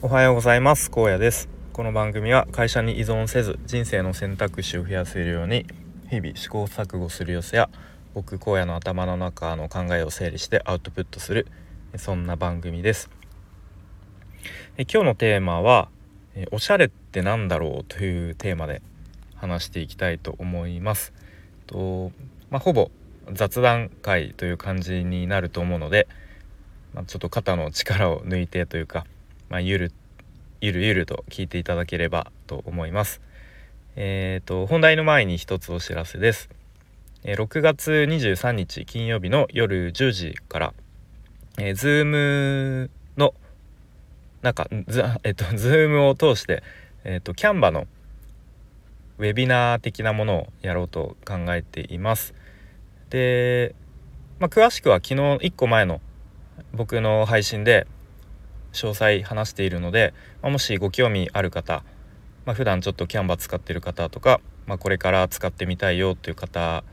おはようございます。高野です。この番組は会社に依存せず人生の選択肢を増やせるように日々試行錯誤する様子や僕荒野の頭の中の考えを整理してアウトプットするそんな番組です。え今日のテーマはえおしゃれってなんだろうというテーマで話していきたいと思います。とまあ、ほぼ雑談会という感じになると思うので、まあ、ちょっと肩の力を抜いてというか、まあ、ゆるゆるゆると聞いていただければと思います。えっ、ー、と本題の前に一つお知らせです。えー、6月23日金曜日の夜10時から、えー、Zoom のなんか,、えーと、Zoom を通して、えーと、キャンバのウェビナー的なものをやろうと考えています。で、まあ、詳しくは昨日1個前の僕の配信で詳細話しているので、まあ、もしご興味ある方、まあ、普段ちょっとキャンバ使ってる方とか、まあ、これから使ってみたいよという方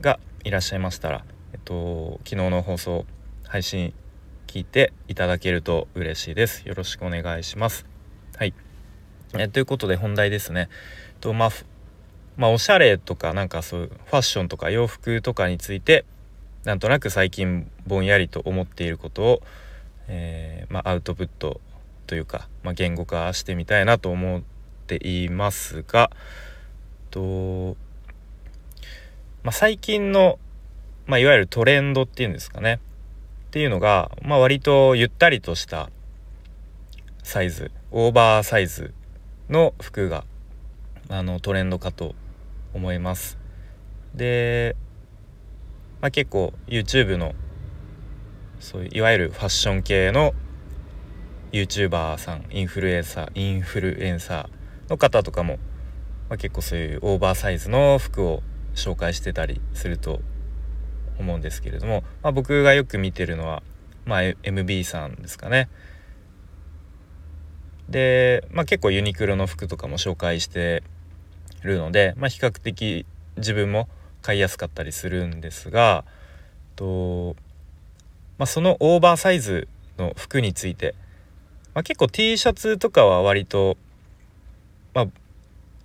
がいらっしゃいましたら、えっと、昨日の放送配信聞いていただけると嬉しいです。よろしくお願いします。はい。えということで本題ですね。とまあ、まあ、おしゃれとかなんかそういうファッションとか洋服とかについてなんとなく最近ぼんやりと思っていることをえー、まあ、アウトプットというか、まあ、言語化してみたいなと思っていますがと、まあ、最近の、まいわゆるトレンドっていうんですかねっていうのが、ま割とゆったりとしたサイズオーバーサイズの服があのトレンドかと思います。で、まあ、結構 YouTube のそういういわゆるファッション系の YouTuber さんインフルエンサーインフルエンサーの方とかも、まあ、結構そういうオーバーサイズの服を紹介してたりすると思うんですけれども、まあ、僕がよく見てるのは、まあ、MB さんですかね。で、まあ、結構ユニクロの服とかも紹介してるので、まあ、比較的自分も買いやすかったりするんですがとまあ、そのオーバーサイズの服について、まあ、結構 T シャツとかは割と、まあ、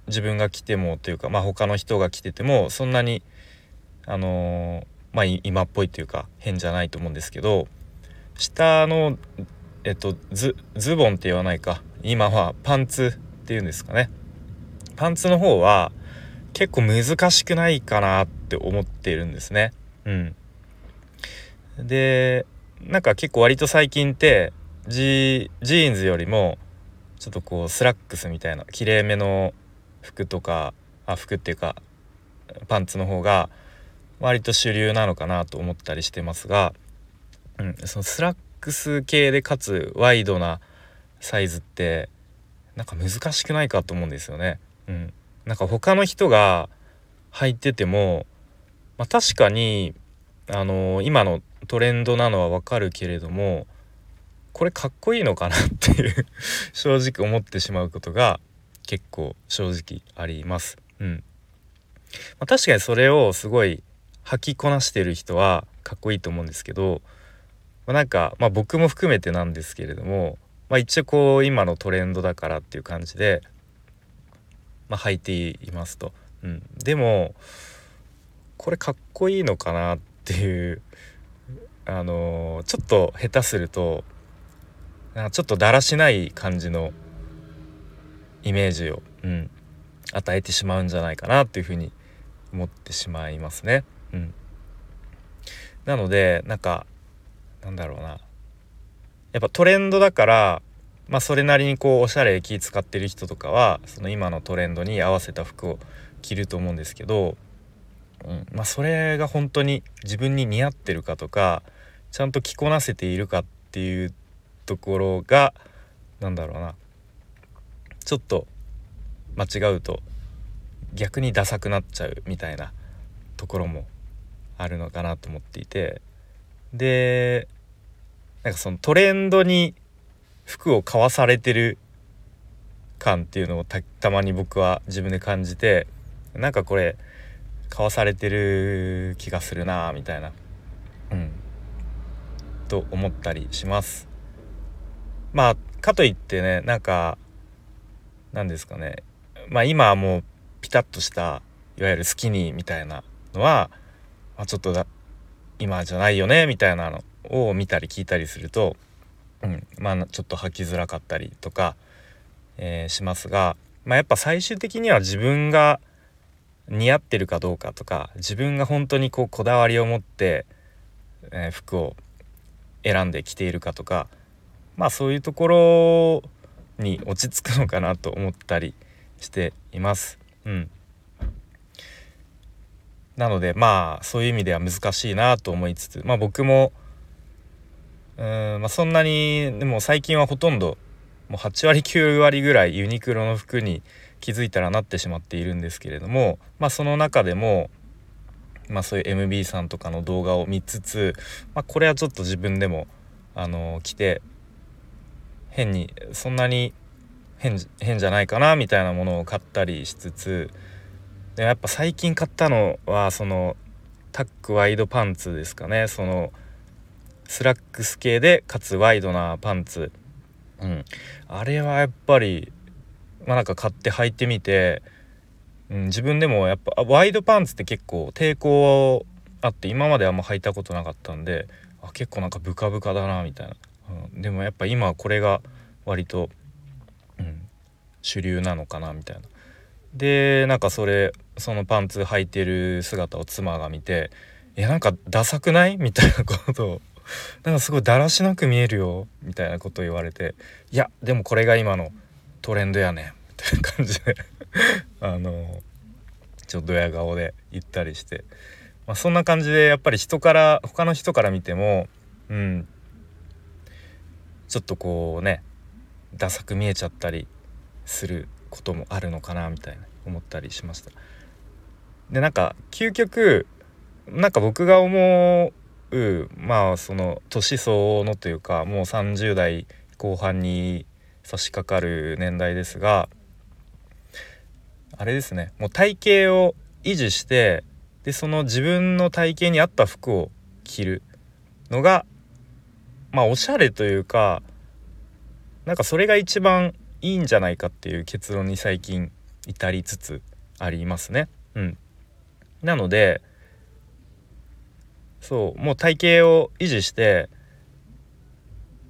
自分が着てもというか、まあ、他の人が着ててもそんなにあのー、まあ、今っぽいというか変じゃないと思うんですけど下のえっとズズボンって言わないか。今はパンツっていうんですかね。パンツの方は結構難しくないかなって思っているんですね。うん。でなんか結構割と最近ってジーンズよりもちょっとこうスラックスみたいなきれいめの服とかあ服っていうかパンツの方が割と主流なのかなと思ったりしてますが、うん、そのスラックス系でかつワイドなサイズってなんか難しくないかと思うんですよね。うん、なんか他の人が履いてても、まあ、確かにあのー、今のトレンドなのはわかるけれどもこれかっこいいのかなっていう 正直思ってしまうことが結構正直あります。うんまあ、確かにそれをすごい履きこなしてる人はかっこいいと思うんですけど、まあ、なんか、まあ、僕も含めてなんですけれども、まあ、一応こう今のトレンドだからっていう感じで、まあ、履いていますと。うん、でもこれかっこいいのかなっていうあの、ちょっと下手するとちょっとだらしない感じのイメージを、うん、与えてしまうんじゃないかなっていうふうに思ってしまいますね。うん、なのでなんかなんだろうなやっぱトレンドだからまあそれなりにこうおしゃれ気使ってる人とかはその今のトレンドに合わせた服を着ると思うんですけどうん。まあ、それが本当に自分に似合ってるかとかちゃんと着こなせているかっていうところが何だろうな。ちょっと間違うと逆にダサくなっちゃうみたいなところもあるのかなと思っていて。でなんかそのトレンドに服を買わされてる感っていうのをたまに僕は自分で感じてなんかこれ買わされてる気がするなみたいな。うん。と思ったりします。まあかといってねなんかなんですかね。まあ今はもうピタッとしたいわゆるスキニーみたいなのは、まあ、ちょっとだ今じゃないよねみたいなのを見たり聞いたりすると、うん、まあちょっと履きづらかったりとか、えー、しますが、まあ、やっぱ最終的には自分が似合ってるかどうかとか自分が本当にこうこだわりを持って、えー、服を選んで着ているかとかまあそういうところに落ち着くのかなと思ったりしています。うん、なのでまあそういう意味では難しいなと思いつつまあ僕もうん、まあ、そんなにでも最近はほとんどもう8割9割ぐらいユニクロの服に気づいたらなってしまっているんですけれどもまあその中でもまあそういう MB さんとかの動画を見つつ、まあ、これはちょっと自分でもあの来て変にそんなに変変じゃないかなみたいなものを買ったりしつつでやっぱ最近買ったのはそのタックワイドパンツですかね。そのスラックス系でかつワイドなパンツ、うん、あれはやっぱりまあなんか買って履いてみて、うん、自分でもやっぱワイドパンツって結構抵抗あって今まであんま履いたことなかったんであ結構なんかブカブカだなみたいな、うん、でもやっぱ今これが割と、うん、主流なのかなみたいなでなんかそれそのパンツ履いてる姿を妻が見て「えなんかダサくない?」みたいなことをなんかすごいだらしなく見えるよみたいなことを言われて「いやでもこれが今のトレンドやねん」みたいな感じで。あのちょっとドヤ顔で言ったりして、まあ、そんな感じでやっぱり人から他の人から見てもうん。ちょっとこうねダサく見えちゃったりすることもあるのかなみたいな思ったりしました。でなんか究極なんか僕が思うまあその年相応のというかもう30代後半に差し掛かる年代ですがあれですねもう体型を維持してでその自分の体型に合った服を着るのがまあおしゃれというかなんかそれが一番いいんじゃないかっていう結論に最近至りつつありますね。うん、なのでそうもう体型を維持して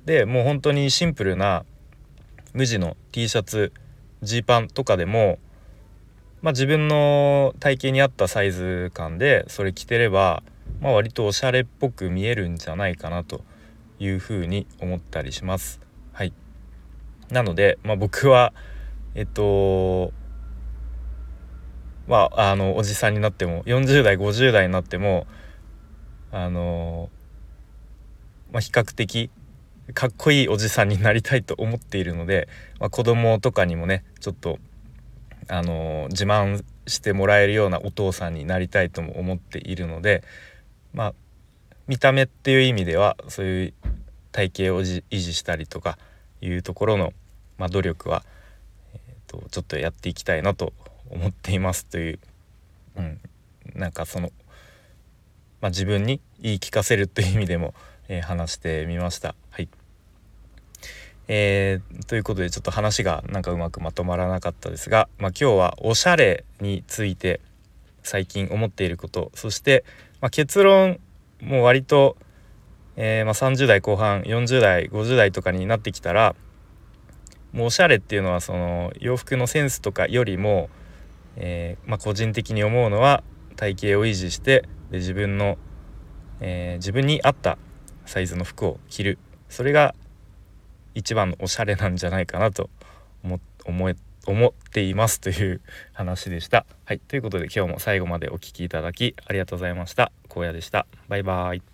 でもう本当にシンプルな無地の T シャツジーパンとかでも、まあ、自分の体型に合ったサイズ感でそれ着てれば、まあ、割とおしゃれっぽく見えるんじゃないかなというふうに思ったりします。はいなので、まあ、僕はえっとまああのおじさんになっても40代50代になってもあのまあ、比較的かっこいいおじさんになりたいと思っているので、まあ、子供とかにもねちょっとあの自慢してもらえるようなお父さんになりたいとも思っているのでまあ見た目っていう意味ではそういう体型を維持したりとかいうところのまあ、努力は、えーと、ちょっとやっていきたいなと思っていますという、うん、なんかその、まあ、自分に言い聞かせるという意味でも、えー、話してみました。はいえー、ということでちょっと話がなんかうまくまとまらなかったですが、まあ、今日はおしゃれについて最近思っていることそして、まあ、結論もう割と、えー、まあ、30代後半40代50代とかになってきたらもうおしゃれっていうのはその洋服のセンスとかよりも、えー、ま、個人的に思うのは体型を維持してで自分の、え、自分に合ったサイズの服を着る。それが一番のおしゃれなんじゃないかなと思思思っていますという話でした。はいということで今日も最後までお聴きいただきありがとうございました。荒野でした。バイバイ。